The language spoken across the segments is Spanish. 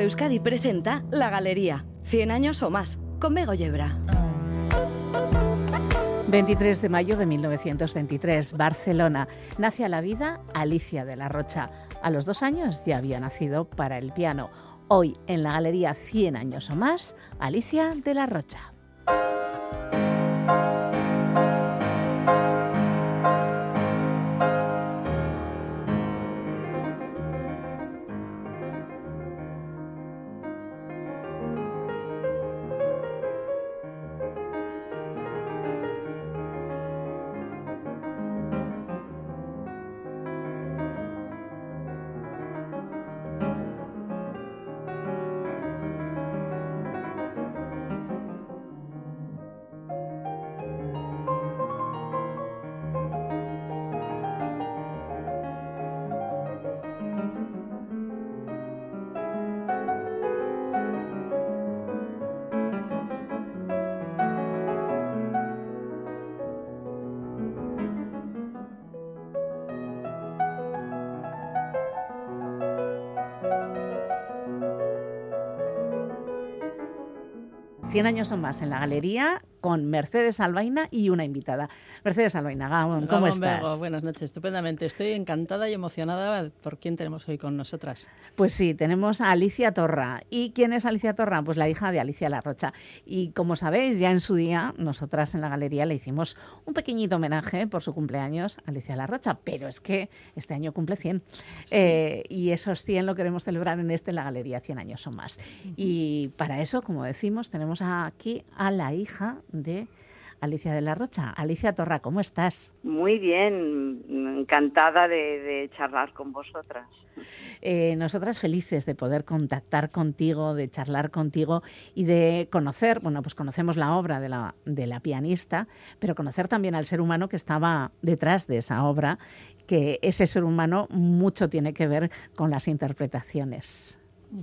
Euskadi presenta La Galería, 100 años o más, con Bego Yebra. 23 de mayo de 1923, Barcelona. Nace a la vida Alicia de la Rocha. A los dos años ya había nacido para el piano. Hoy en la Galería 100 años o más, Alicia de la Rocha. Cien años o más en la galería con Mercedes Albaina y una invitada. Mercedes Albaina, Gabón, ¿cómo estás? buenas noches, estupendamente. Estoy encantada y emocionada por quién tenemos hoy con nosotras. Pues sí, tenemos a Alicia Torra. ¿Y quién es Alicia Torra? Pues la hija de Alicia Larrocha. Y como sabéis, ya en su día, nosotras en la galería le hicimos un pequeñito homenaje por su cumpleaños a Alicia Larrocha, pero es que este año cumple 100. Eh, y esos 100 lo queremos celebrar en este, en la galería, 100 años o más. Y para eso, como decimos, tenemos aquí a la hija de Alicia de la Rocha. Alicia Torra, ¿cómo estás? Muy bien, encantada de, charlar con vosotras. Eh, nosotras felices de poder contactar contigo, de charlar contigo y de conocer, bueno, pues conocemos la obra de la, de la pianista, pero conocer también al ser humano que estaba detrás de esa obra, que ese ser humano mucho tiene que ver con las interpretaciones.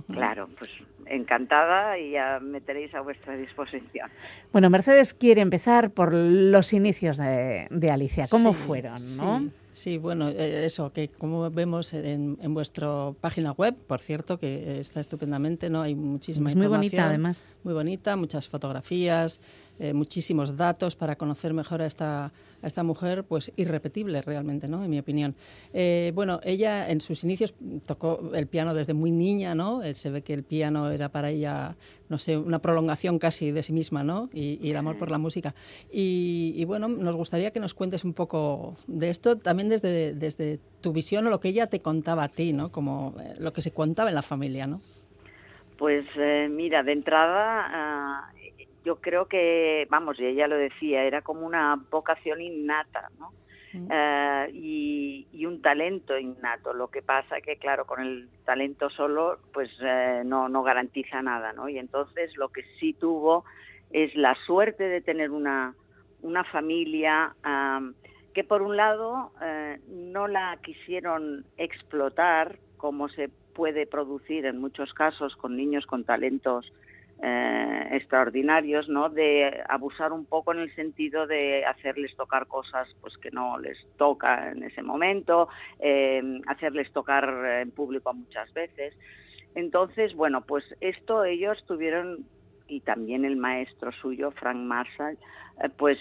Claro, pues encantada y ya me tenéis a vuestra disposición. Bueno, Mercedes quiere empezar por los inicios de, Alicia. ¿Cómo fueron? ¿no? Sí, bueno, eh, eso, que como vemos en, en vuestra página web, por cierto, que está estupendamente, ¿no? Hay muchísima es muy bonita, además. Muy bonita, muchas fotografías, eh, muchísimos datos para conocer mejor a esta, a esta mujer, pues irrepetible realmente, ¿no? En mi opinión. Eh, bueno, ella en sus inicios tocó el piano desde muy niña, ¿no? Se ve que el piano era para ella, no sé, una prolongación casi de sí misma, ¿no? Y, el amor por la música. Y, y bueno, nos gustaría que nos cuentes un poco de esto, también desde, desde tu visión o lo que ella te contaba a ti, ¿no? Como eh, lo que se contaba en la familia, ¿no? Pues eh, mira, de entrada ah, yo creo que, vamos, y ella lo decía, era como una vocación innata, ¿no? Eh, y, un talento innato. Lo que pasa que, claro, con el talento solo, pues no, no garantiza nada, ¿no? Y entonces lo que sí tuvo es la suerte de tener una, una familia que por un lado eh, no la quisieron explotar como se puede producir en muchos casos con niños con talentos eh, extraordinarios, ¿no? De abusar un poco en el sentido de hacerles tocar cosas pues que no les toca en ese momento, eh, hacerles tocar en público muchas veces. Entonces, bueno, pues esto ellos tuvieron y también el maestro suyo, Frank Marshall, eh, pues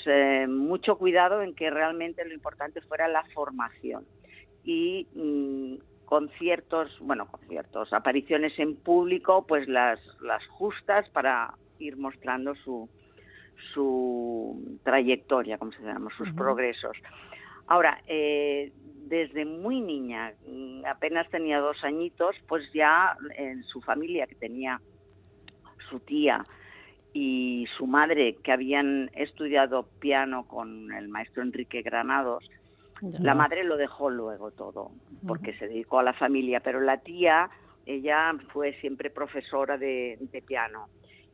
mucho cuidado en que realmente lo importante fuera la formación y mm, conciertos, bueno, conciertos, apariciones en público, pues las, las justas para ir mostrando su, su trayectoria, como se llama, sus progresos. Ahora, eh, desde muy niña, mm, apenas tenía dos añitos, pues ya en su familia, que tenía su tía y su madre, que habían estudiado piano con el maestro Enrique Granados, la madre lo dejó luego todo, porque se dedicó a la familia, pero la tía, ella fue siempre profesora de, piano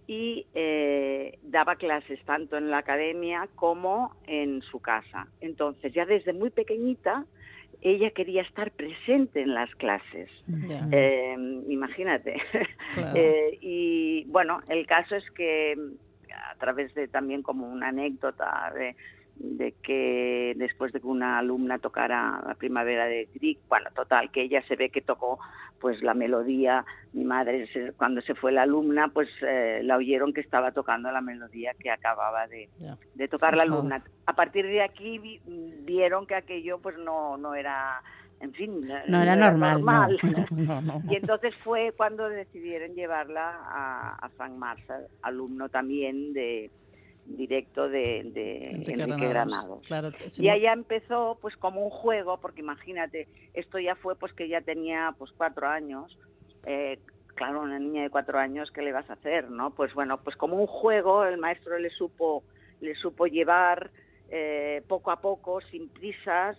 y eh, daba clases tanto en la academia como en su casa. Entonces, ya desde muy pequeñita, ella quería estar presente en las clases. Eh, imagínate. Eh, y bueno, el caso es que a través de también como una anécdota de, de que después de que una alumna tocara la primavera de Grieg, bueno, total, que ella se ve que tocó pues la melodía, mi madre cuando se fue la alumna, pues eh, la oyeron que estaba tocando la melodía que acababa de, tocar la alumna. A partir de aquí vieron que aquello pues no, no era en fin, no, era, normal. y entonces fue cuando decidieron llevarla a, a Frank Marshall, alumno también de, directo de, de Enrique, Granados. y allá empezó pues como un juego, porque imagínate, esto ya fue pues que ya tenía pues cuatro años, eh, claro, una niña de cuatro años, ¿qué le vas a hacer? no Pues bueno, pues como un juego, el maestro le supo, le supo llevar eh, poco a poco, sin prisas,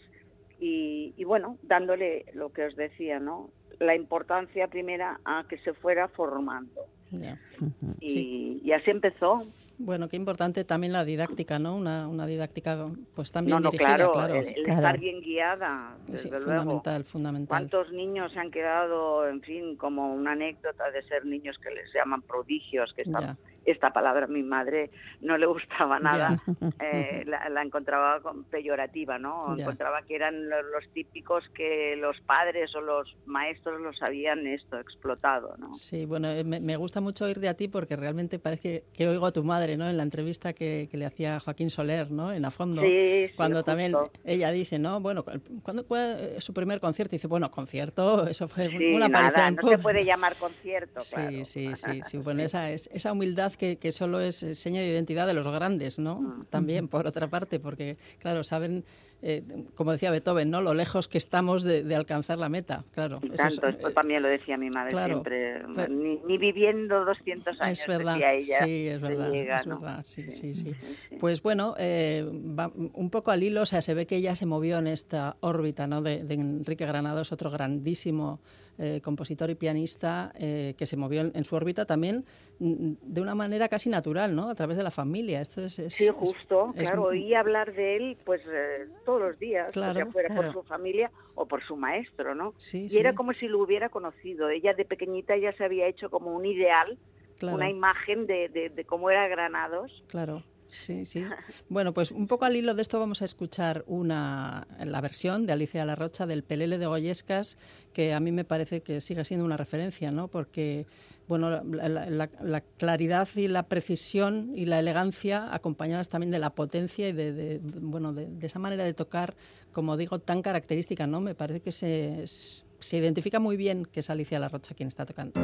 y, bueno, dándole lo que os decía, ¿no? La importancia primera a que se fuera formando. y así empezó. Bueno, qué importante también la didáctica, ¿no? Una, una didáctica pues también no, dirigida, claro. claro. El, estar bien guiada, desde sí, fundamental, fundamental. ¿Cuántos niños se han quedado, en fin, como una anécdota de ser niños que les llaman prodigios, que están esta palabra a mi madre no le gustaba nada, eh, la, encontraba peyorativa, ¿no? Encontraba que eran los, típicos que los padres o los maestros los habían esto explotado, ¿no? Sí, bueno, eh, me, gusta mucho oír de a ti porque realmente parece que, oigo a tu madre, ¿no? En la entrevista que, le hacía Joaquín Soler, ¿no? En A Fondo, cuando también ella dice, ¿no? Bueno, ¿cuándo fue su primer concierto? Y dice, bueno, concierto, eso fue una aparición. no se puede llamar concierto, Sí, sí, sí, sí, bueno, esa, esa humildad que, que, solo es eh, seña de identidad de los grandes, ¿no? Mm. También, por otra parte, porque, claro, saben eh, como decía Beethoven, ¿no? Lo lejos que estamos de, alcanzar la meta, claro. Tanto, esto eh, también lo decía mi madre siempre, ni, viviendo 200 años, es verdad, ella, sí, es verdad, es verdad, sí, sí, sí, Pues bueno, eh, un poco al hilo, o sea, se ve que ella se movió en esta órbita, ¿no? De, Enrique Granados, otro grandísimo compositor y pianista que se movió en, su órbita también mm, de una manera casi natural, ¿no? A través de la familia. Esto es, sí, justo, claro, oí hablar de él, pues todos los días, claro, fuera por su familia o por su maestro, ¿no? y era como si lo hubiera conocido. Ella de pequeñita ya se había hecho como un ideal, una imagen de, de, cómo era Granados. Claro. Sí, sí. Bueno, pues un poco al hilo de esto vamos a escuchar una, la versión de Alicia La Rocha del Pelele de Goyescas, que a mí me parece que sigue siendo una referencia, ¿no? Porque bueno, la, claridad y la precisión y la elegancia acompañadas también de la potencia y de, bueno, de, esa manera de tocar, como digo, tan característica, ¿no? Me parece que se, se identifica muy bien que es Alicia La Rocha quien está tocando.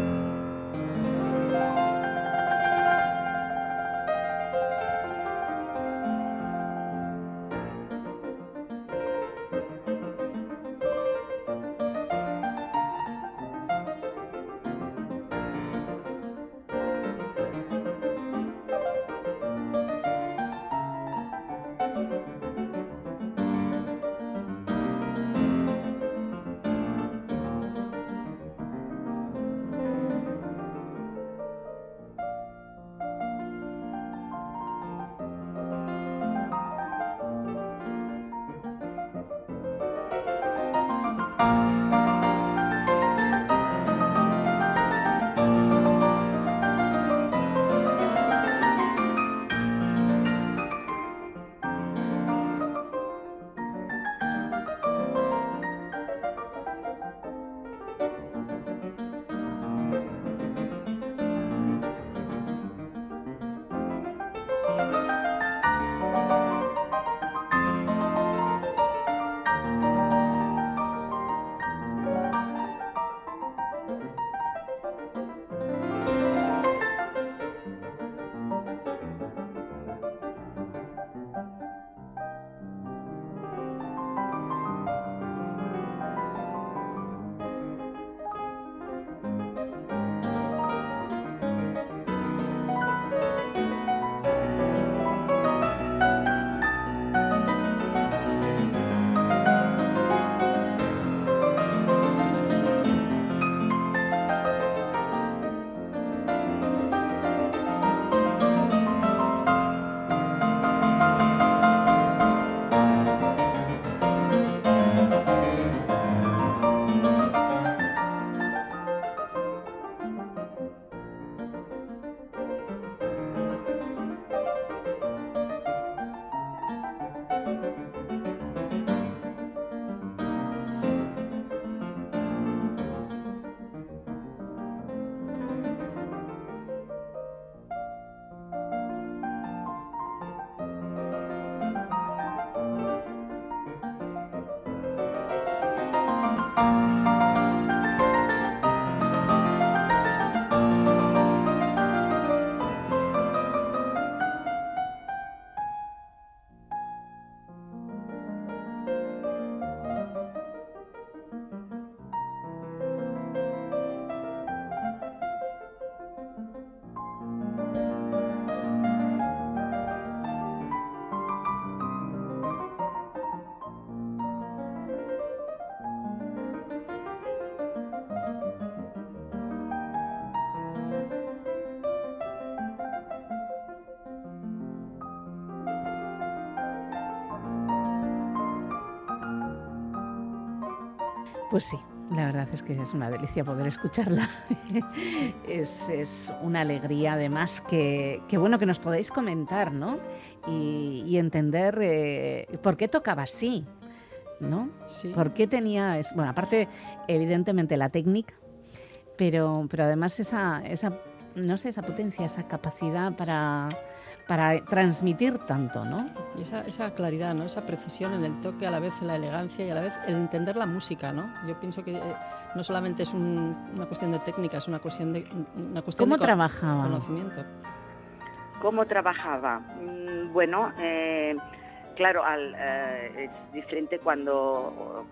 Pues sí, la verdad es que es una delicia poder escucharla. es, una alegría, además, que, bueno que nos podáis comentar, ¿no? Y, entender eh, por qué tocaba así, ¿no? Sí. ¿Por qué tenía, bueno, aparte, evidentemente la técnica, pero, pero además esa, esa, no sé, esa potencia, esa capacidad para para transmitir tanto, ¿no? Y esa, esa, claridad, ¿no? Esa precisión en el toque, a la vez la elegancia y a la vez el entender la música, ¿no? Yo pienso que eh, no solamente es una cuestión de técnica, es una cuestión de una cuestión ¿Cómo de trabajaba? conocimiento. ¿Cómo trabajaba? Mm, bueno, eh, claro, al, eh, es diferente cuando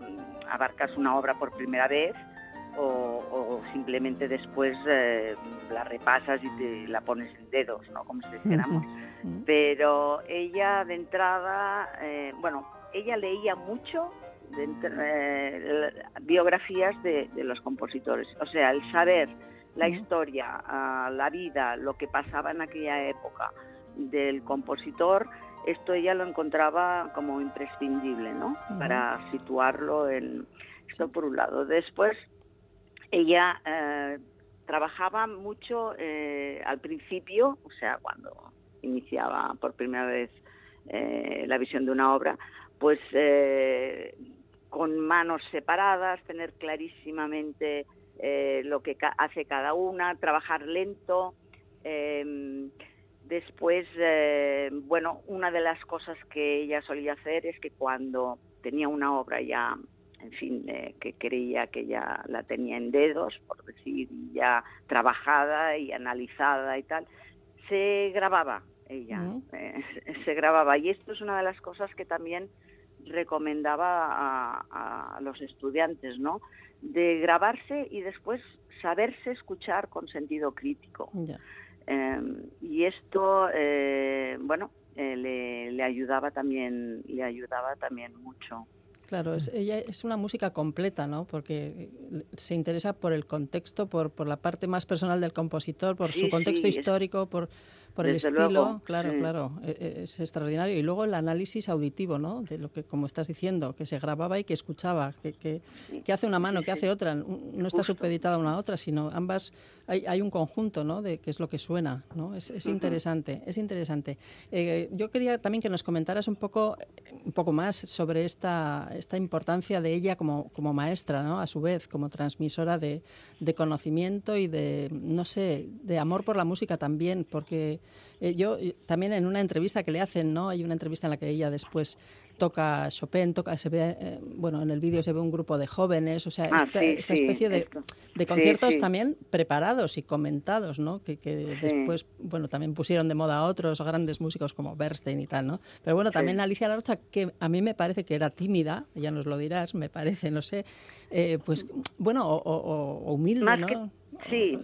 abarcas una obra por primera vez o, simplemente después eh, la repasas y te la pones en dedos, ¿no? Como si dijéramos. Pero ella de entrada, eh, bueno, ella leía mucho de, eh, biografías de, los compositores. O sea, el saber la historia, ah, la vida, lo que pasaba en aquella época del compositor, esto ella lo encontraba como imprescindible, ¿no? Para situarlo en... Esto por un lado. Después, ella eh, trabajaba mucho eh, al principio, o sea, cuando iniciaba por primera vez eh, la visión de una obra, pues con manos separadas, tener clarísimamente lo que hace cada una, trabajar lento. Em, después, bueno, una de las cosas que ella solía hacer es que cuando tenía una obra ya en fin, eh, que creía que ya la tenía en dedos, por decir, ya trabajada y analizada y tal, se grababa ella, eh, se grababa. Y esto es una de las cosas que también recomendaba a, los estudiantes, ¿no? De grabarse y después saberse escuchar con sentido crítico. Em, y esto, eh, bueno, le, le ayudaba también, le ayudaba también mucho. Claro, es, ella es una música completa, ¿no? Porque se interesa por el contexto, por, por la parte más personal del compositor, por su contexto histórico, por, por el estilo, claro, claro, e, e, es, extraordinario. Y luego el análisis auditivo, ¿no? De lo que, como estás diciendo, que se grababa y que escuchaba, que, que, hace una mano, que hace otra, no está supeditada una a otra, sino ambas, hay, hay, un conjunto, ¿no? De qué es lo que suena, ¿no? Es, es interesante, es interesante. Eh, yo quería también que nos comentaras un poco, un poco más sobre esta, esta importancia de ella como, como maestra, ¿no? A su vez, como transmisora de, de conocimiento y de, no sé, de amor por la música también, porque eh, yo eh, también en una entrevista que le hacen, ¿no? Hay una entrevista en la que ella después toca Chopin, toca, se ve, eh, bueno, en el vídeo se ve un grupo de jóvenes, o sea, ah, esta, especie de, de, conciertos también preparados y comentados, ¿no? Que, después, bueno, también pusieron de moda a otros grandes músicos como Bernstein y tal, ¿no? Pero bueno, también Alicia Larocha, que a mí me parece que era tímida, ya nos lo dirás, me parece, no sé, pues, bueno, o, humilde, ¿no? Sí,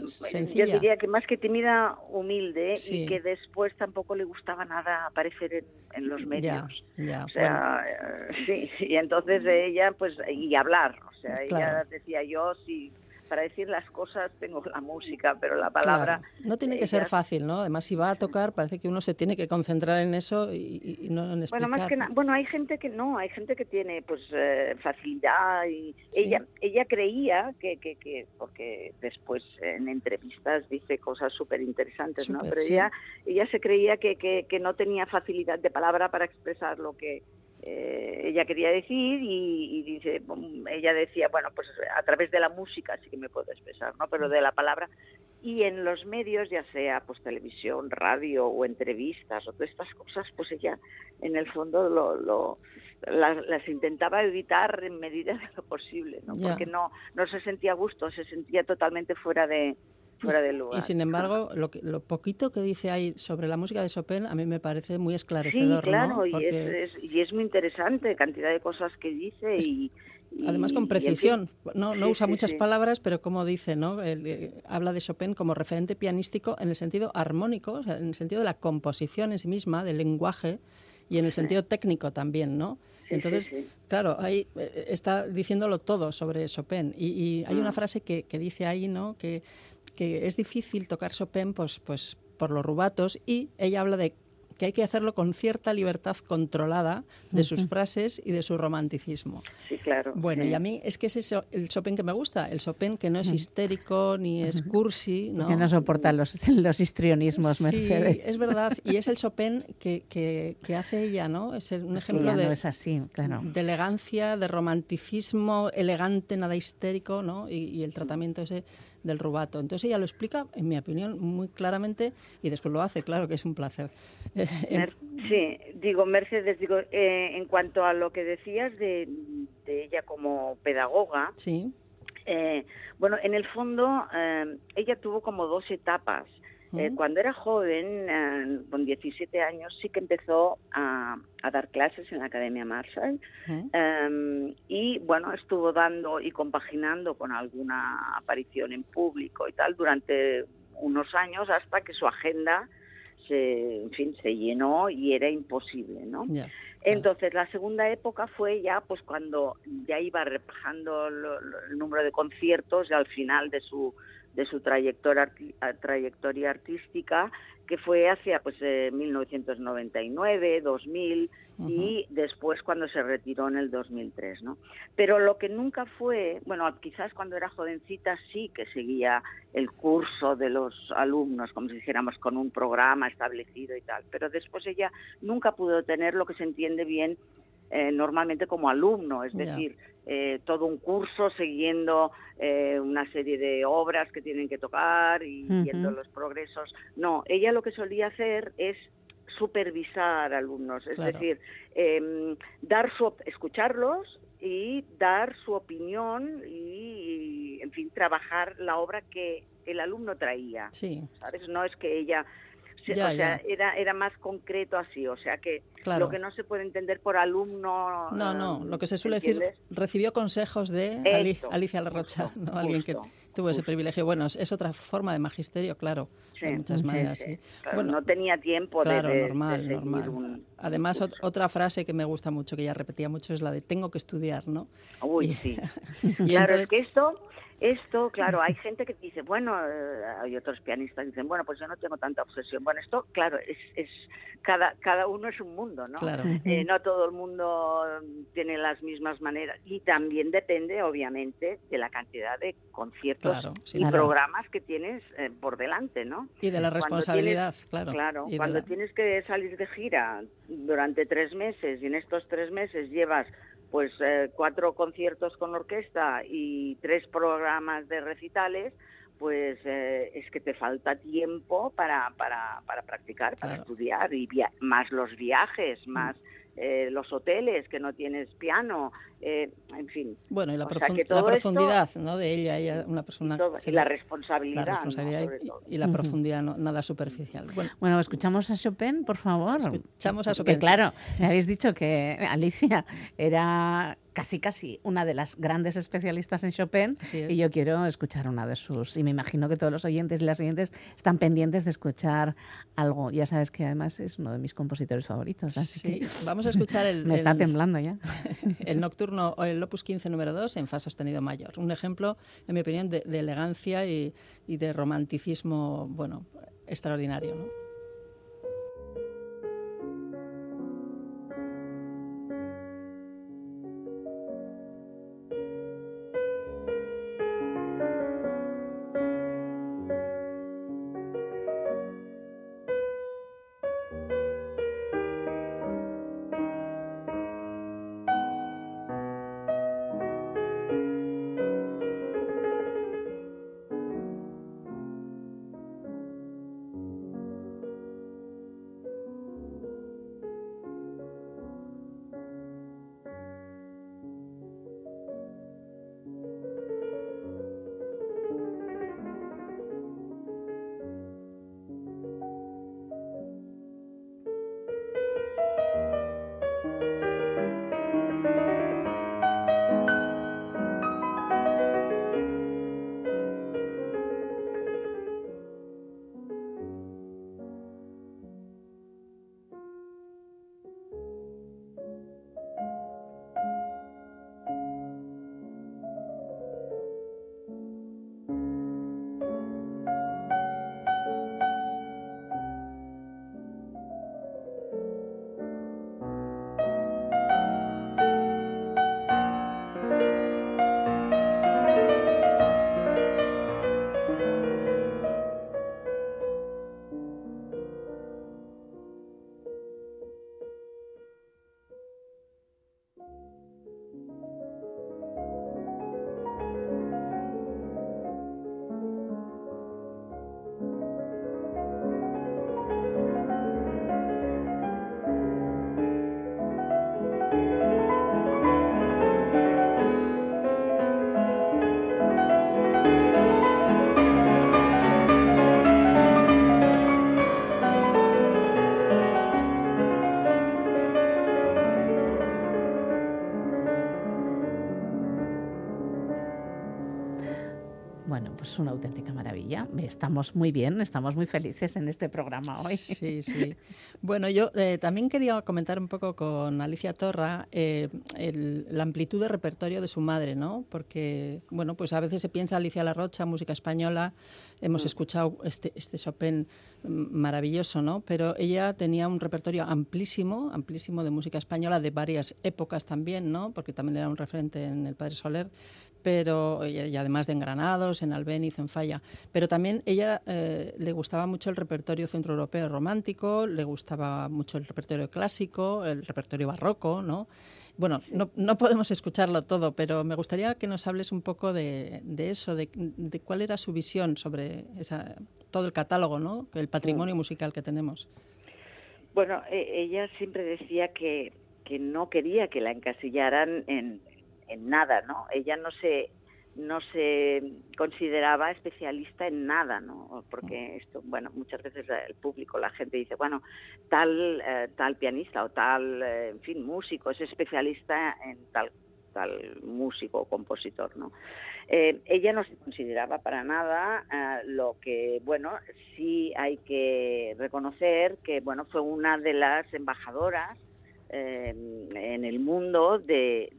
yo diría que más que tímida, humilde y que después tampoco le gustaba nada aparecer en, los medios. o sea, eh, sí, sí, entonces ella, pues, y hablar, o sea, ella decía yo, sí para decir las cosas tengo la música, pero la palabra... No tiene que ser fácil, ¿no? Además, si va a tocar, parece que uno se tiene que concentrar en eso y, no en explicar. Bueno, más que bueno, hay gente que no, hay gente que tiene pues eh, facilidad y ella ella creía que, que, que, porque después en entrevistas dice cosas súper interesantes, ¿no? Pero ella, ella se creía que, que, que no tenía facilidad de palabra para expresar lo que eh, ella quería decir y, dice ella decía bueno pues a través de la música sí que me puedo expresar no pero de la palabra. Y en los medios ya sea pues televisión radio o entrevistas o todas estas cosas pues ella en el fondo lo, las, intentaba evitar en medida de lo posible no porque no no se sentía a gusto se sentía totalmente fuera de y, sin embargo, lo, lo poquito que dice ahí sobre la música de Chopin a mí me parece muy esclarecedor. Sí, claro, y, es, y, es, muy interesante, cantidad de cosas que dice y, Además con precisión, no, no usa muchas palabras, pero como dice, ¿no? Eh, habla de Chopin como referente pianístico en el sentido armónico, en el sentido de la composición en sí misma, del lenguaje y en el sentido técnico también, ¿no? Entonces, claro, ahí eh, está diciéndolo todo sobre Chopin. Y, hay una frase que, que, dice ahí, ¿no? Que que es difícil tocar Chopin pues, pues por los rubatos y ella habla de que hay que hacerlo con cierta libertad controlada de sus frases y de su romanticismo. Sí, claro. Bueno, y a mí es que es eso, el Chopin que me gusta, el Chopin que no es histérico ni es cursi. ¿no? Que no soporta los, los histrionismos, Mercedes. Sí, es verdad. Y es el Chopin que, que, que hace ella, ¿no? Es un ejemplo de, no es así, claro. de elegancia, de romanticismo elegante, nada histérico, ¿no? Y, y el tratamiento ese del rubato. Entonces ella lo explica, en mi opinión, muy claramente y después lo hace, claro que es un placer. sí, digo, Mercedes, digo, eh, en cuanto a lo que decías de, de ella como pedagoga, sí. Eh, bueno, en el fondo eh, ella tuvo como dos etapas. Eh, cuando era joven, eh, con 17 años, sí que empezó a, a dar clases en la Academia Marshall eh, y, bueno, estuvo dando y compaginando con alguna aparición en público y tal durante unos años hasta que su agenda se, en fin, se llenó y era imposible, ¿no? Entonces, la segunda época fue ya pues cuando ya iba repajando el número de conciertos y al final de su de su trayectoria trayectoria artística que fue hacia pues eh, 1999, 2000 y después cuando se retiró en el 2003, ¿no? Pero lo que nunca fue, bueno, quizás cuando era jovencita sí que seguía el curso de los alumnos, como si dijéramos con un programa establecido y tal, pero después ella nunca pudo tener lo que se entiende bien eh, normalmente como alumno, es decir, eh, todo un curso siguiendo eh, una serie de obras que tienen que tocar y viendo los progresos. No, ella lo que solía hacer es supervisar alumnos, es Claro. decir, em, dar su escucharlos y dar su opinión y, en fin, trabajar la obra que el alumno traía. Sí, ¿sabes? No es que ella, Ya, o sea, ya. era era más concreto así, o sea que Claro. lo que no se puede entender por alumno. No, no, eh, lo que se suele decir, recibió consejos de Alicia Larrocha, justo, ¿no? alguien que justo, tuvo ese privilegio. Bueno, es, otra forma de magisterio, claro, Sí, de muchas maneras. sí. sí. Claro, Bueno, no tenía tiempo Claro, de, normal, normal. un- Además, un otra frase que me gusta mucho, que ella repetía mucho, es la de tengo que estudiar, ¿no? Uy, Y- sí. Y claro, entonces- es que esto, esto, claro, hay gente que dice, bueno, eh, hay otros pianistas que dicen, bueno, pues yo no tengo tanta obsesión. Bueno, esto, claro, es, es cada, cada uno es un mundo, ¿no? Claro. Eh, no todo el mundo tiene las mismas maneras y también depende, obviamente, de la cantidad de conciertos Claro, y duda. programas que tienes eh, por delante, ¿no? Y de la responsabilidad, tienes- claro. Claro, y cuando la- tienes que salir de gira durante tres meses y en estos tres meses llevas pues eh, cuatro conciertos con orquesta y tres programas de recitales, pues eh, es que te falta tiempo para, para, para practicar, para Claro. estudiar, y via- más los viajes, más eh, los hoteles, que no tienes piano, eh, en fin. Bueno, y la, que esto- profundidad ¿no? de ella, ella una persona... todo- y la responsabilidad, la ¿no? responsabilidad y- Sobre todo. y, la profundidad, no- nada superficial. Bueno, Bueno, escuchamos a Chopin, por favor. Escuchamos a Que Chopin. claro, me habéis dicho que Alicia era casi casi una de las grandes especialistas en Chopin es. y yo quiero escuchar una de sus y me imagino que todos los oyentes y las oyentes están pendientes de escuchar algo. Ya sabes que además es uno de mis compositores favoritos, así sí, que vamos a escuchar el, me está el- temblando ya. el nocturno o el opus 15 número 2 en fa sostenido mayor. Un ejemplo, en mi opinión, de, de elegancia y, y de romanticismo, bueno, extraordinario. ¿no? Es una auténtica maravilla. Estamos muy bien, estamos muy felices en este programa hoy. Sí, sí. Bueno, yo eh, también quería comentar un poco con Alicia Torra eh, la amplitud de repertorio de su madre, ¿no? Porque, bueno, pues a veces se piensa Alicia La Rocha, música española, hemos mm. escuchado este, este Chopin maravilloso, ¿no? Pero ella tenía un repertorio amplísimo, amplísimo de música española de varias épocas también, ¿no? Porque también era un referente en el Padre Soler pero y además de en Granados, en Albéniz, en Falla. Pero también ella eh, le gustaba mucho el repertorio centroeuropeo romántico, le gustaba mucho el repertorio clásico, el repertorio barroco, ¿no? Bueno, no, no podemos escucharlo todo, pero me gustaría que nos hables un poco de, de eso, de, de, cuál era su visión sobre esa, todo el catálogo, ¿no? el patrimonio musical que tenemos. Bueno, e, ella siempre decía que, que no quería que la encasillaran en, en nada, ¿no? Ella no se no se consideraba especialista en nada, ¿no? Porque esto, bueno, muchas veces el público, la gente dice, bueno, tal eh, tal pianista o tal, eh, en fin, músico es especialista en tal tal músico o compositor, ¿no? Eh, ella no se consideraba para nada lo que, bueno, sí hay que reconocer que, bueno, fue una de las embajadoras en el mundo de,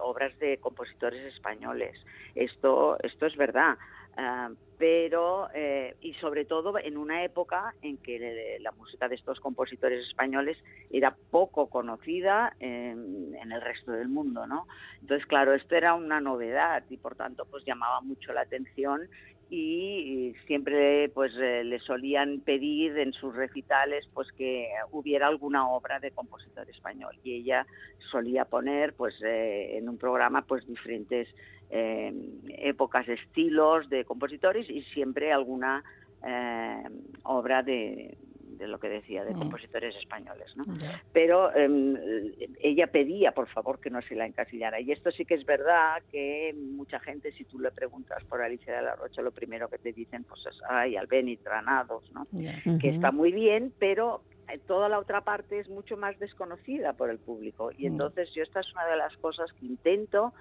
obras de compositores españoles. Esto, esto es verdad. Ah, pero eh, y sobre todo en una época en que la música de estos compositores españoles era poco conocida en, el resto del mundo, ¿no? Entonces, claro, esto era una novedad y por tanto, pues llamaba mucho la atención y siempre pues eh, le solían pedir en sus recitales pues que hubiera alguna obra de compositor español. Y ella solía poner pues eh, en un programa pues diferentes eh, épocas estilos de compositores y siempre alguna obra de, de lo que decía, de mm. compositores españoles. ¿no? Pero em, ella pedía, por favor, que no se la encasillara. Y esto sí que es verdad que mucha gente, si tú le preguntas por Alicia de la Rocha, lo primero que te dicen, pues es, ay, Albéniz, Granados, ¿no? Que está muy bien, pero eh, toda la otra parte es mucho más desconocida por el público. Y entonces yo esta es una de las cosas que intento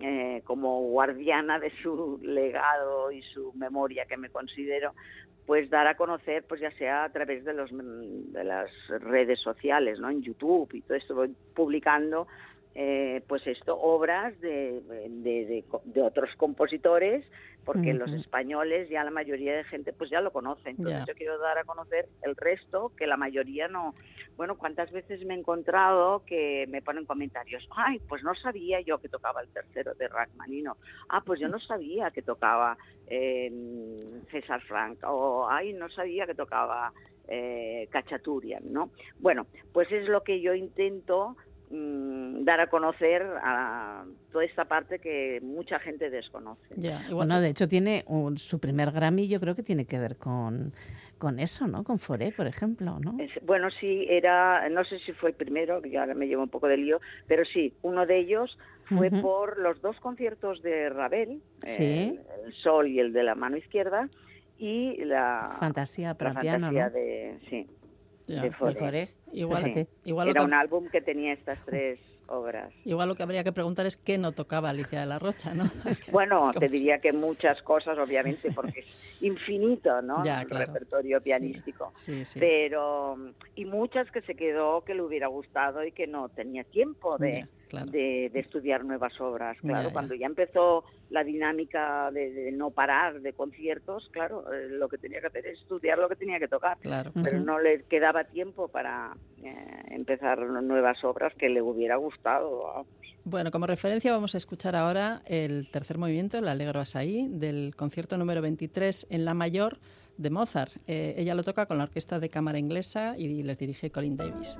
eh, como guardiana de su legado y su memoria que me considero, pues dar a conocer, pues ya sea a través de, los, de las redes sociales, ¿no? En YouTube y todo esto, voy publicando, eh, pues esto, obras de, de, de, otros compositores, porque los españoles ya la mayoría de gente pues ya lo conocen. Entonces yo quiero dar a conocer el resto, que la mayoría no. Bueno, ¿cuántas veces me he encontrado que me ponen comentarios? Ay, pues no sabía yo que tocaba el tercero de Rachmanino. Ah, pues yo no sabía que tocaba César Frank, o ay, no sabía que tocaba eh, Cachaturian, ¿no? Bueno, pues es lo que yo intento mm, dar a conocer a toda esta parte que mucha gente desconoce. bueno, de hecho tiene su primer Grammy, yo creo que tiene que ver con, con eso, ¿no? Con Foré, por ejemplo, ¿no? bueno, sí, era, no sé si fue el primero, que ahora me llevo un poco de lío, pero sí, uno de ellos fue por los dos conciertos de Ravel, el, Sol y el de la mano izquierda, y la Fantasía para piano, de, sí, de Igual, igual Era un álbum que tenía estas tres obras. Igual lo que habría que preguntar es qué no tocaba Alicia de la Rocha, ¿no? Bueno, te diría que muchas cosas, obviamente, porque es infinito, ¿no? el repertorio pianístico. Sí, sí, Pero, y muchas que se quedó que le hubiera gustado y que no tenía tiempo de de, estudiar nuevas obras. Claro, cuando ya empezó la dinámica de, no parar de conciertos, claro, eh, lo que tenía que hacer es estudiar lo que tenía que tocar. Claro. Pero no le quedaba tiempo para eh, empezar nuevas obras que le hubiera gustado. Bueno, como referencia vamos a escuchar ahora el tercer movimiento, el Allegro Asaí, del concierto número 23 en La Mayor de Mozart. Eh, ella lo toca con la Orquesta de Cámara Inglesa y les dirige Colin Davis.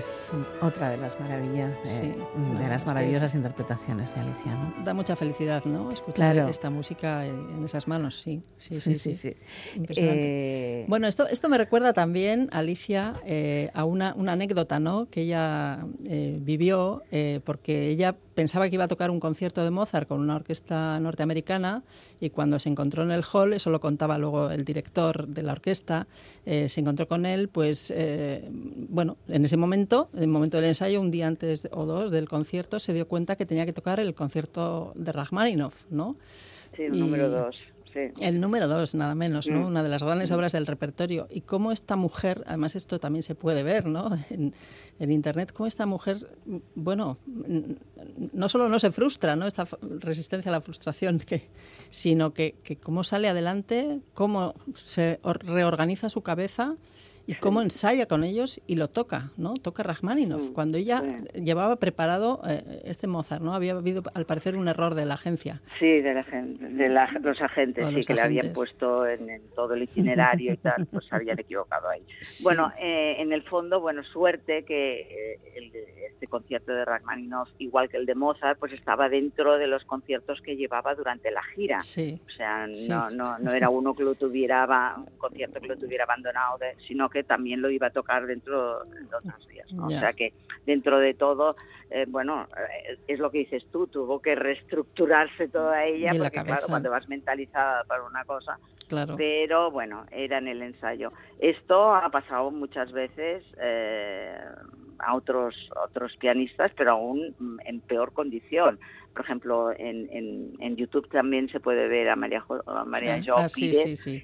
Pues otra de las maravillas, de, las maravillosas interpretaciones de Alicia, ¿no? Da mucha felicidad, ¿no? Escuchar esta música en esas manos, sí. Sí, sí, sí. Eh, bueno, esto, esto me recuerda también, Alicia, eh, a una, una, anécdota, ¿no? Que ella eh, vivió, porque ella pensaba que iba a tocar un concierto de Mozart con una orquesta norteamericana y cuando se encontró en el hall, eso lo contaba luego el director de la orquesta, se encontró con él, pues, bueno, en ese momento en el momento del ensayo, un día antes o dos del concierto, se dio cuenta que tenía que tocar el concierto de Rachmaninoff, ¿no? Sí, el número dos. El número dos, nada menos, ¿no? Mm. Una de las grandes obras del repertorio. Y cómo esta mujer, además esto también se puede ver, ¿no? En, Internet, cómo esta mujer, bueno, no solo no se frustra, ¿no? Esta resistencia a la frustración, que, sino que, que cómo sale adelante, cómo se reorganiza su cabeza y cómo ensaya con ellos y lo toca, ¿no? Toca Rachmaninoff. Mm, cuando ella llevaba preparado eh, este Mozart, ¿no? Había habido, al parecer, un error de la agencia. Sí, de, la, de los agentes, sí, que le habían puesto en, todo el itinerario y tal, pues habían equivocado ahí. Bueno, eh, en el fondo, bueno, suerte que eh, el, este concierto de Rachmaninoff, igual que el de Mozart, pues estaba dentro de los conciertos que llevaba durante la gira. Sí. O sea, no, no, no era uno que lo tuviera, un concierto que lo tuviera abandonado, sino que también lo iba a tocar dentro de otros días. O sea que dentro de todo, eh, bueno, es lo que dices tú, tuvo que reestructurarse toda ella, porque claro, cuando vas mentalizada para una cosa, claro. pero bueno, era en el ensayo. Esto ha pasado muchas veces. Eh, a otros otros pianistas, pero aún en peor condición. Por ejemplo, en, en, YouTube también se puede ver a María, a María ah, ah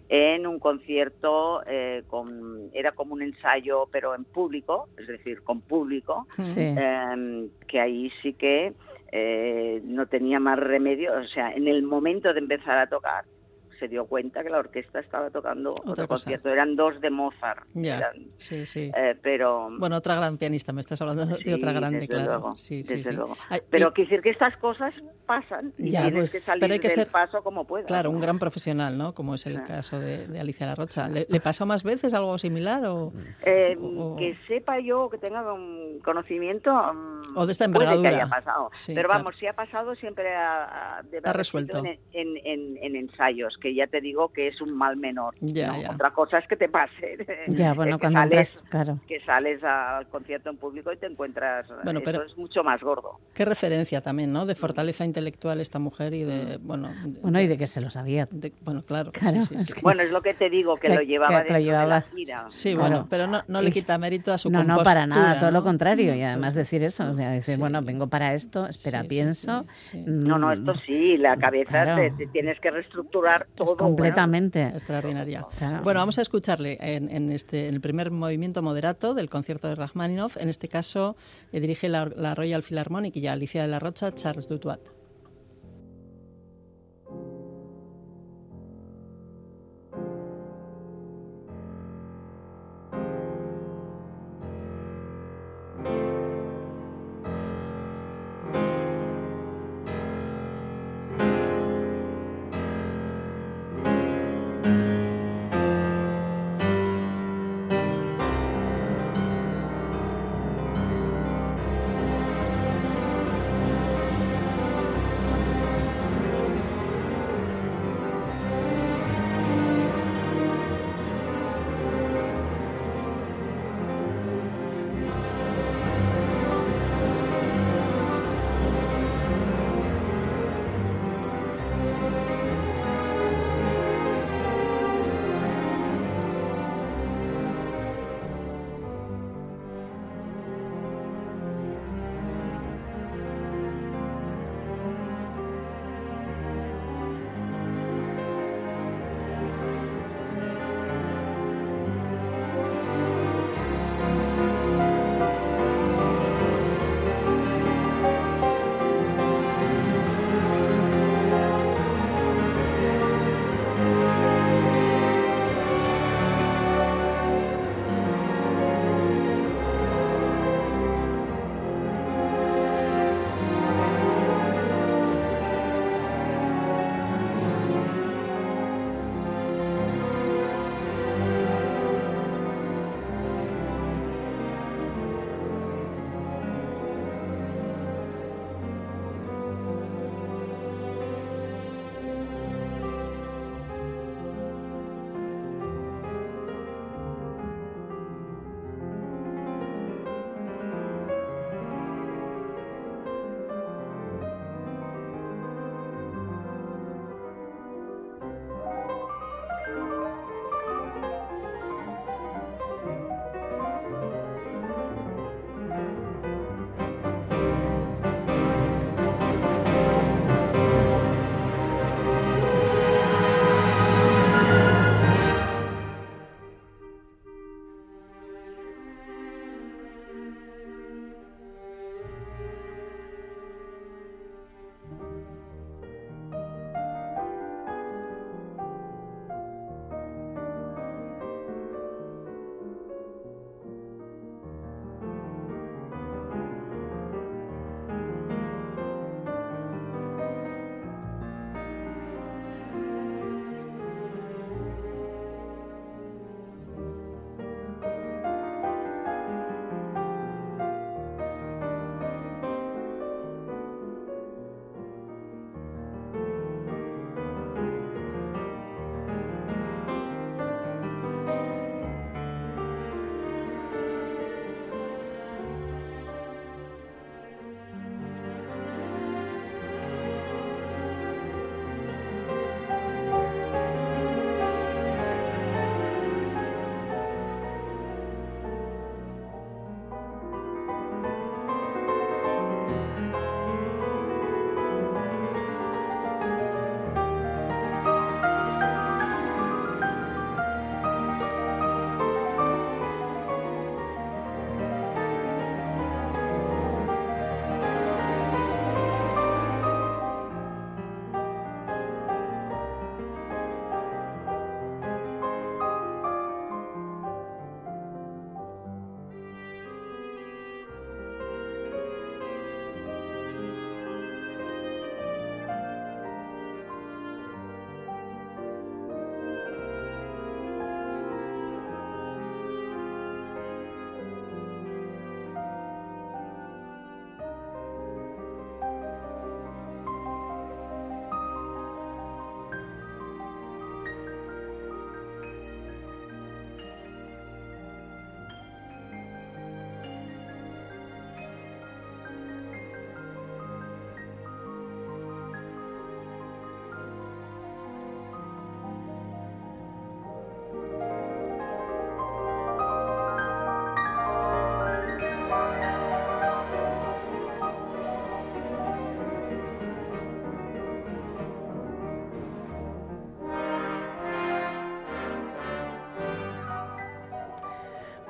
en un concierto, eh, con, era como un ensayo, pero en público, es decir, con público, em, que ahí sí que eh, no tenía más remedio, o sea, en el momento de empezar a tocar, se dio cuenta que la orquesta estaba tocando otro concierto. Eran dos de Mozart. Ya, sí, sí. Eh, pero... Bueno, otra gran pianista, me estás hablando de otra grande, claro. Luego, sí, desde luego. pero quiero decir que estas cosas pasan y tienes pues, que salir hay que del paso como puedas. Claro, un gran profesional, ¿no? Como es el caso de, Alicia La Rocha. ¿Le, pasó más veces algo similar eh, o, Que sepa yo, que tenga un conocimiento... Mm, o de esta envergadura. que haya pasado. pero vamos, si ha pasado siempre ha, ha resuelto. En, en, en ensayos, que ya te digo que es un mal menor. Otra cosa es que te pase. Ya, bueno, cuando sales, claro. Que sales al concierto en público y te encuentras. Bueno, pero eso es mucho más gordo. Qué referencia también, ¿no? De fortaleza intelectual esta mujer y de. Mm. Bueno, bueno y de que se lo sabía. bueno, claro. Bueno, es lo que te digo, que, lo llevaba de la gira. Sí, bueno, pero no, no, le quita mérito a su No, no, para nada, todo lo contrario. Y además decir eso, o sea, decir, bueno, vengo para esto, espera, pienso. No, no, esto sí, la cabeza te, tienes que reestructurar todo. Completamente. Extraordinaria. Bueno, vamos a escucharle en, este, en el primer movimiento moderato del concierto de Rachmaninoff. En este caso, eh, dirige la, la, Royal Philharmonic y Alicia de la Rocha, Charles Dutoit.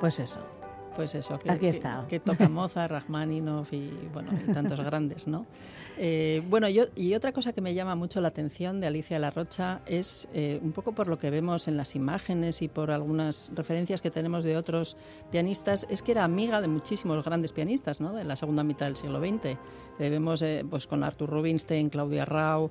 Pues eso. Pues eso, que, Aquí que- está. que toca Mozart, Rachmaninoff y, bueno, y tantos grandes, ¿no? Eh, bueno, yo, y otra cosa que me llama mucho la atención de Alicia La Rocha es eh, un poco por lo que vemos en las imágenes y por algunas referencias que tenemos de otros pianistas, es que era amiga de muchísimos grandes pianistas, ¿no? De la segunda mitad del siglo XX. Eh, vemos eh, pues con Arthur Rubinstein, Claudia Rau,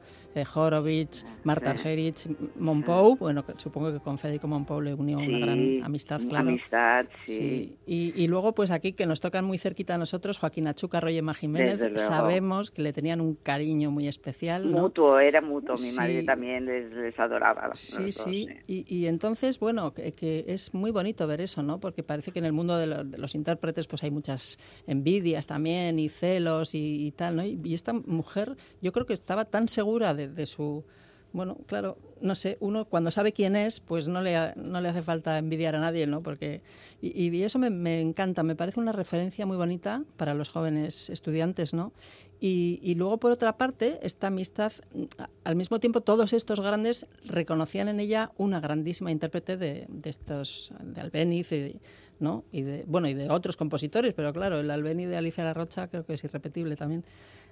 Horowitz, Marta. Argerich, Monpou, bueno, supongo que con Federico Monpou le unió una gran amistad, claro. Amistad, sí. Sí, y, y luego pues aquí que nos tocan muy cerquita a nosotros, Joaquín Achuca, Roy Emma Jiménez, sabemos que le tenían un cariño muy especial, ¿no? Mutuo, era mutuo. Mi Sí. madre también les, les adoraba. Sí, dos, sí, y, y entonces, bueno, que, que es muy bonito ver eso, ¿no? Porque parece que en el mundo de, lo- de los intérpretes pues hay muchas envidias también y celos y, y tal, ¿no? Y, y esta mujer yo creo que estaba tan segura de, de su... Bueno, claro, no sé, uno cuando sabe quién es, pues no le, no le hace falta envidiar a nadie, ¿no? Porque, y, y eso me, me encanta, me parece una referencia muy bonita para los jóvenes estudiantes, ¿no? Y, luego, por otra parte, esta amistad, al mismo tiempo, todos estos grandes reconocían en ella una grandísima intérprete de, de estos, de Albéniz y, ¿no? y, de, bueno, y de otros compositores, pero claro, el Albéniz de Alicia La Rocha creo que es irrepetible también.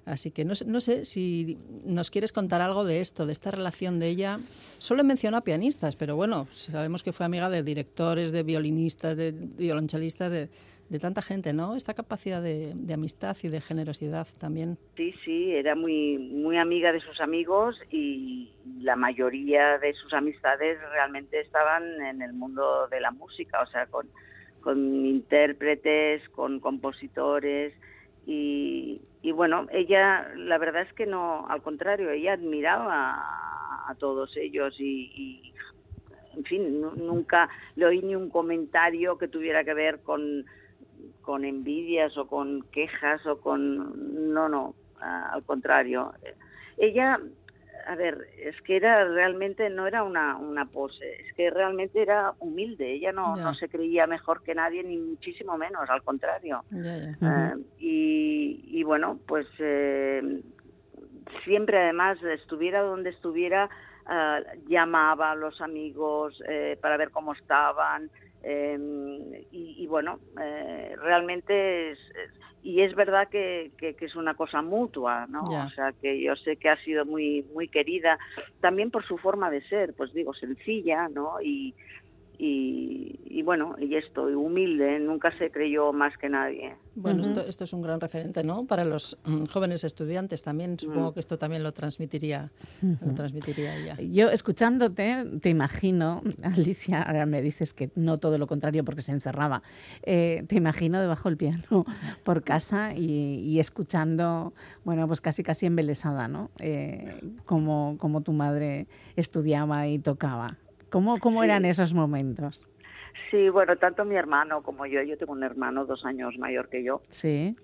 Así que no no sé si nos quieres contar algo de esto, de esta relación de ella. Solo he mencionado a pianistas, pero bueno, sabemos que fue amiga de directores, de violinistas, de violonchelistas, de, de tanta gente, ¿no? Esta capacidad de, de amistad y de generosidad también. Sí, sí, era muy, muy amiga de sus amigos y la mayoría de sus amistades realmente estaban en el mundo de la música, o sea, con, con intérpretes, con compositores y, y bueno, ella, la verdad es que no, al contrario, ella admiraba a, a todos ellos y, y, en fin, nu- nunca le oí ni un comentario que tuviera que ver con, con envidias o con quejas o con... No, no, al contrario. Ella, a ver, es que era realmente, no era una, una pose, es que realmente era humilde, ella no, no se creía mejor que nadie, ni muchísimo menos, al contrario. Eh, y, y bueno, pues eh, siempre además estuviera donde estuviera, eh, llamaba a los amigos eh, para ver cómo estaban. Eh, y, y bueno, eh, realmente es, y es verdad que, que- que es una cosa mutua, ¿no? O sea, que yo sé que ha sido muy muy querida, también por su forma de ser, pues digo, sencilla, ¿no? Y, y, y bueno, y esto, y humilde, nunca se creyó más que nadie. Bueno, esto, esto es un gran referente, ¿no? Para los mm, jóvenes estudiantes también. Supongo Mm. que esto también lo transmitiría, lo transmitiría ella. Yo escuchándote, te imagino, Alicia, ahora me dices que no todo lo contrario porque se encerraba, eh, te imagino debajo del piano por casa y, y escuchando, bueno, pues casi casi embelesada, ¿no? Eh, como, como tu madre estudiaba y tocaba. ¿Cómo, cómo Sí. eran esos momentos? Sí, bueno, tanto mi hermano como yo, yo tengo un hermano dos años mayor que yo, Sí,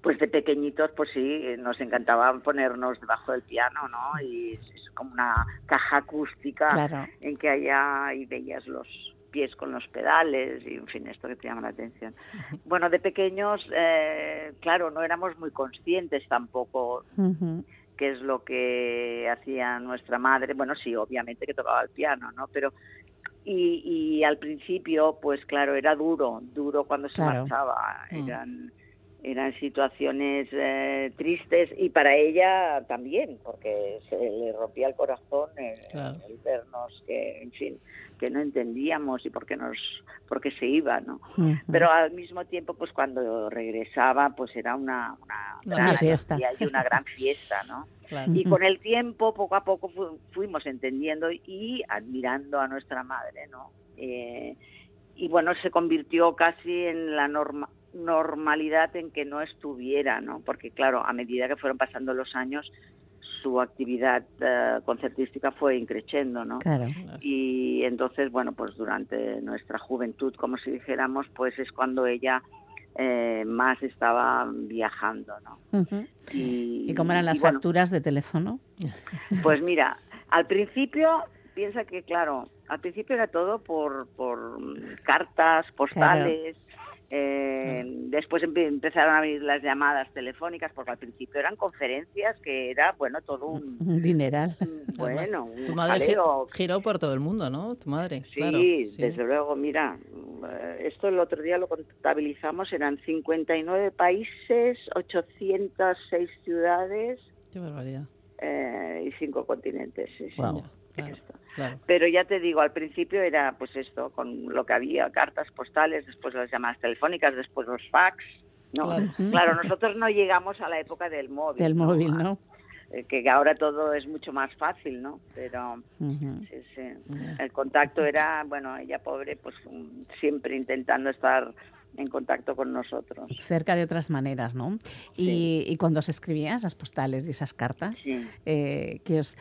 pues de pequeñitos, pues sí, nos encantaba ponernos debajo del piano, ¿no? Y es, como una caja acústica claro. en que allá y veías los pies con los pedales y en fin, esto que te llama la atención. Bueno, de pequeños, eh, claro, no éramos muy conscientes tampoco Ujú. Qué es lo que hacía nuestra madre. Bueno, sí, obviamente que tocaba el piano, ¿no? Pero y, y al principio, pues claro, era duro, duro cuando se Claro. marchaba. Mm. Eran eran situaciones eh, tristes y para ella también, porque se le rompía el corazón el, Claro. el vernos que, en fin, que no entendíamos y por qué nos, por qué se iba, ¿no? Pero al mismo tiempo, pues cuando regresaba, pues era una, una Una gran fiesta. y una gran fiesta, ¿no? Claro. Y con el tiempo, poco a poco, fu- fuimos entendiendo y admirando a nuestra madre, ¿no? Eh, y bueno, se convirtió casi en la norma- normalidad en que no estuviera, ¿no? Porque claro, a medida que fueron pasando los años, su actividad eh, concertística fue increciendo, ¿no? Claro. Y entonces, bueno, pues durante nuestra juventud, como si dijéramos, pues es cuando ella eh, más estaba viajando, ¿no? Y, ¿Y cómo eran las bueno, facturas de teléfono? pues mira, al principio piensa que, claro, al principio era todo por, por cartas, postales. Eh, Después empe- empezaron a venir las llamadas telefónicas, porque al principio eran conferencias que era, bueno, todo un, Un dineral. un Bueno, tu madre giró por todo el mundo, ¿no? Tu madre, sí, desde luego, mira, eh, esto el otro día lo contabilizamos, eran 59 países, 806 ciudades. Qué barbaridad. Eh, y cinco continentes, sí, Pero ya te digo, al principio era pues esto, con lo que había, cartas postales, después las llamadas telefónicas, después los fax. ¿no? Claro. nosotros no llegamos a la época del móvil. Del móvil, ¿no? Eh, que ahora todo es mucho más fácil, ¿no? Pero el contacto era, bueno, ella pobre, pues siempre intentando estar en contacto con nosotros. Cerca de otras maneras, ¿no? Y, cuando os escribías esas postales y esas cartas, eh, que os,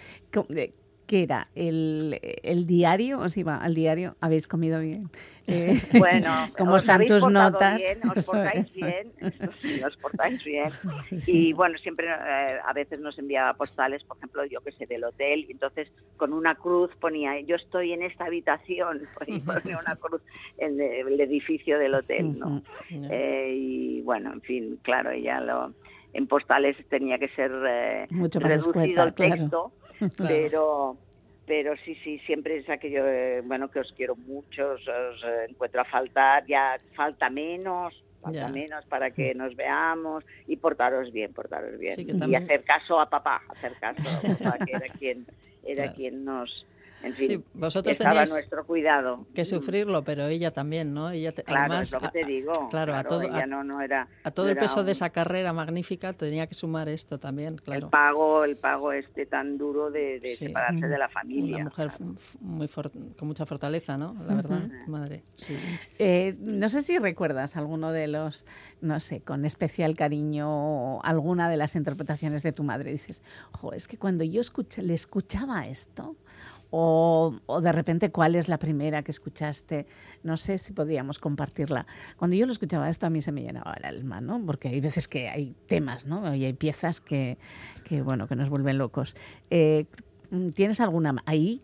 ¿Qué era? ¿El, el diario? ¿Os iba al diario? ¿Habéis comido bien? Eh, bueno, ¿cómo están tus notas? Bien, os portáis bien, sí, os portáis bien. Y bueno, siempre eh, a veces nos enviaba postales, por ejemplo, yo que sé, del hotel, y entonces con una cruz ponía, yo estoy en esta habitación, y ponía una cruz en el edificio del hotel, ¿no? Eh, y bueno, en fin, claro, ella lo en postales tenía que ser Mucho más reducido el texto pero pero sí, sí, siempre es aquello, bueno, que os quiero mucho, os, eh, encuentro a faltar, ya falta menos, falta menos para que nos veamos y portaros bien, portaros bien. Y hacer caso a papá, hacer caso a papá, que era quien, era quien nos, en fin, sí, vosotros tenéis nuestro cuidado. que sufrirlo, pero ella también, ¿no? Ella claro, además, lo que te digo. Claro, a todo, no, no era, a todo el peso de esa carrera magnífica tenía que sumar esto también, claro. El pago, el pago este tan duro de, separarse de la familia. Una mujer muy con mucha fortaleza, ¿no? La verdad, madre. Eh, no sé si recuerdas alguno de los, no sé, con especial cariño, alguna de las interpretaciones de tu madre. Dices, ojo, es que cuando yo escuché, le escuchaba esto, o, de repente cuál es la primera que escuchaste. No sé si podíamos compartirla. Cuando yo lo escuchaba esto a mí se me llenaba el alma, ¿no? Porque hay veces que hay temas, ¿no? Y hay piezas que, que bueno, que nos vuelven locos. Eh, ¿Tienes alguna ahí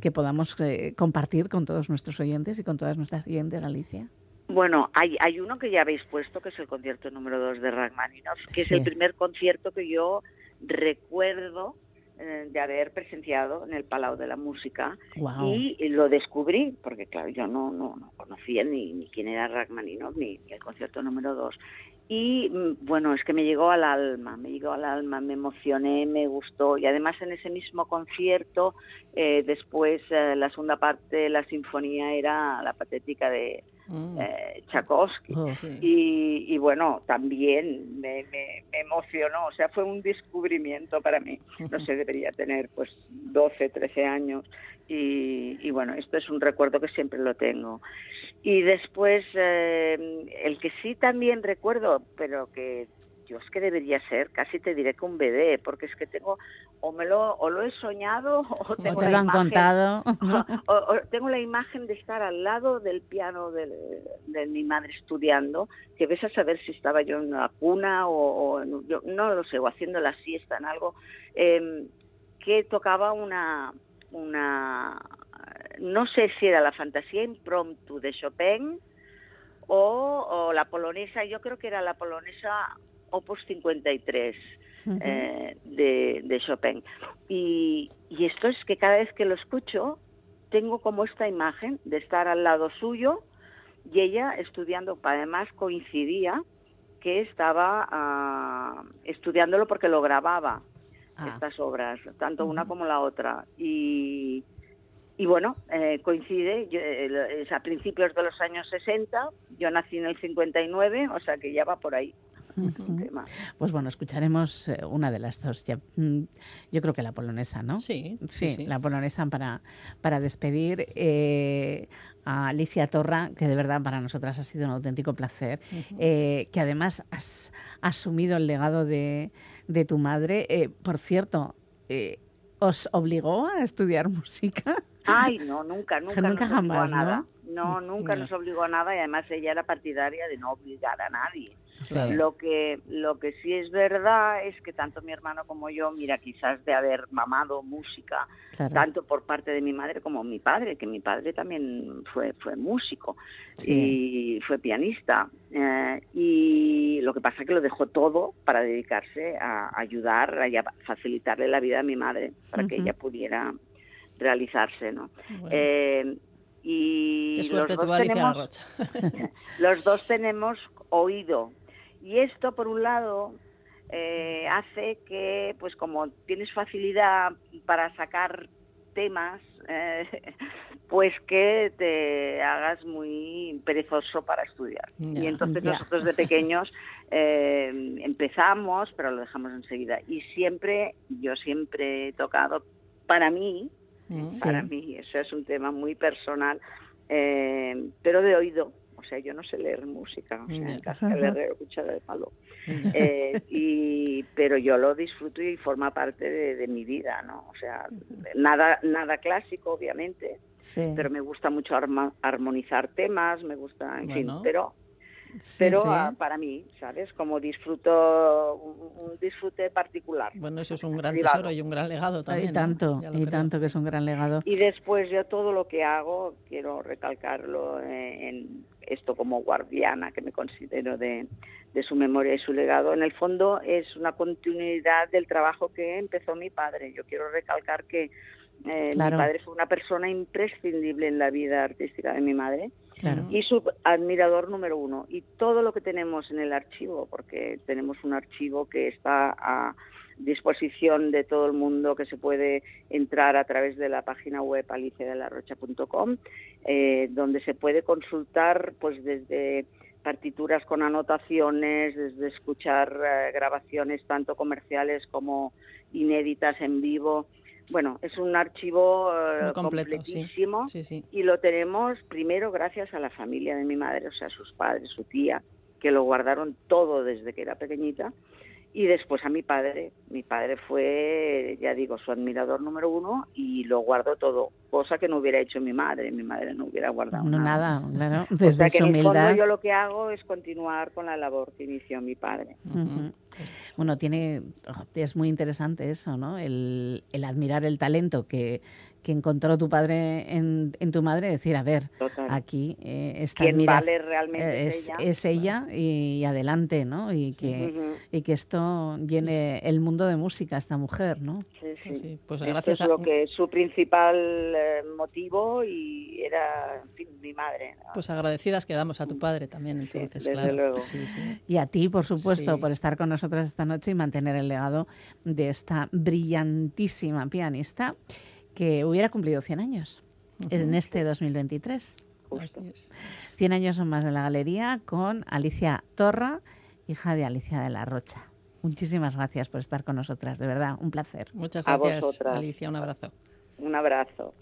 que podamos eh, compartir con todos nuestros oyentes y con todas nuestras oyentes, Alicia? Bueno, hay, hay uno que ya habéis puesto, que es el concierto número 2 de Rachmaninoff, que es el primer concierto que yo recuerdo eh, de haber presenciado en el Palau de la Música y, lo descubrí, porque claro, yo no, no, conocía ni, ni, quién era Rachmaninoff ni, ni el concierto número dos. Y mm, bueno, es que me llegó al alma, me llegó al alma, me emocioné, me gustó. Y además en ese mismo concierto, eh, después eh, la segunda parte de la sinfonía era la patética de, Mm. Eh, Tchaikovsky. Oh. y, bueno, también me, emocionó, o sea, fue un descubrimiento para mí. No sé, debería tener pues 12, 13 años. Y, bueno, esto es un recuerdo que siempre lo tengo. Y después, eh, el que sí también recuerdo, pero que yo es que debería ser, casi te diré que un bebé, porque es que tengo, o me lo, o lo he soñado, o tengo te lo han contado. O, tengo la imagen de estar al lado del piano de, mi madre estudiando, que ves a saber si estaba yo en una cuna o, yo no lo sé, o haciendo la siesta en algo, em, que tocaba una, una, no sé si era la fantasía impromptu de Chopin, o, o, la polonesa, yo creo que era la polonesa Opus 53 eh, de, Chopin. Y, esto es que cada vez que lo escucho, tengo como esta imagen de estar al lado suyo y ella estudiando, además coincidía que estaba ah, estudiándolo porque lo grababa, ah. estas obras, tanto una como la otra. Y, y bueno, eh, coincide, eh, es a principios de los años 60, yo nací en el 59, o sea que ya va por ahí. Pues bueno, escucharemos eh, una de las dos. Mm, yo creo que la polonesa, ¿no? Sí, sí, la polonesa para, para despedir eh, a Alicia Torra, que de verdad para nosotras ha sido un auténtico placer, eh, que además has asumido el legado de, de tu madre. por cierto, ¿os obligó a estudiar música? Ay, no, nunca, nunca. nunca jamás, nada. ¿no? No, nunca nos obligó a nada y además ella era partidaria de no obligar a nadie. Lo que lo que sí es verdad es que tanto mi hermano como yo, mira, quizás de haber mamado música, tanto por parte de mi madre como mi padre, que mi padre también fue fue músico y fue pianista. Eh, y lo que pasa es que lo dejó todo para dedicarse a ayudar, a facilitarle la vida a mi madre, para que ella pudiera realizarse, ¿no? Eh, y los dos, tenemos, los dos tenemos oído. Y esto, por un lado, eh, hace que, pues como tienes facilidad para sacar temas, eh, pues que te hagas muy perezoso para estudiar. y entonces nosotros de pequeños empezamos, pero lo dejamos enseguida. Y siempre, yo siempre he tocado, para mí, Mm. Para mí, eso es un tema muy personal, eh, pero de oído. O sea, yo no sé leer música, o sea, en casa le cuchara de palo. Eh, y, pero yo lo disfruto y forma parte de, mi vida, ¿no? O sea, nada, nada clásico, obviamente, pero me gusta mucho armonizar temas, me gusta, en fin, pero pero ah, para mí, ¿sabes? Como disfruto, un, disfrute particular. Bueno, eso es un gran tesoro y un gran legado también. Y tanto, y tanto que es un gran legado. Y después yo todo lo que hago, quiero recalcarlo en esto como guardiana que me considero de, de su memoria y su legado. En el fondo es una continuidad del trabajo que empezó mi padre. Yo quiero recalcar que eh, mi padre fue una persona imprescindible en la vida artística de mi madre y su admirador número uno. Y todo lo que tenemos en el archivo, porque tenemos un archivo que está a disposición de todo el mundo, que se puede entrar a través de la página web aliciadelarrocha.com, eh, donde se puede consultar pues desde partituras con anotaciones, desde escuchar eh, grabaciones tanto comerciales como inéditas en vivo, bueno, es un archivo eh, completísimo y lo tenemos primero gracias a la familia de mi madre, o sea, sus padres, su tía, que lo guardaron todo desde que era pequeñita y después a mi padre. Mi padre fue, ya digo, su admirador número uno y lo guardó todo, cosa que no hubiera hecho mi madre. Mi madre no hubiera guardado no, nada. claro. Desde o sea que en el fondo yo lo que hago es continuar con la labor que inició mi padre. Bueno, tiene, es muy interesante eso, ¿no? El, el admirar el talento que, que encontró tu padre en, en tu madre, decir, a ver, aquí eh, está ¿Quién vale realmente es, ella, es ella y, adelante, ¿no? Y, que, y que esto llene el mundo de música, esta mujer, ¿no? Sí, sí. Pues gracias es lo que es su principal eh, motivo y era, en fin, mi madre. Pues agradecidas quedamos a tu padre también, entonces, desde claro. Luego. Y a ti, por supuesto, por estar con nosotras esta noche y mantener el legado de esta brillantísima pianista que hubiera cumplido 100 años en este 2023. 100 años son más de la galería con Alicia Torra, hija de Alicia de la Rocha. Muchísimas gracias por estar con nosotras, de verdad, un placer. Muchas gracias, Alicia, un abrazo. Un abrazo.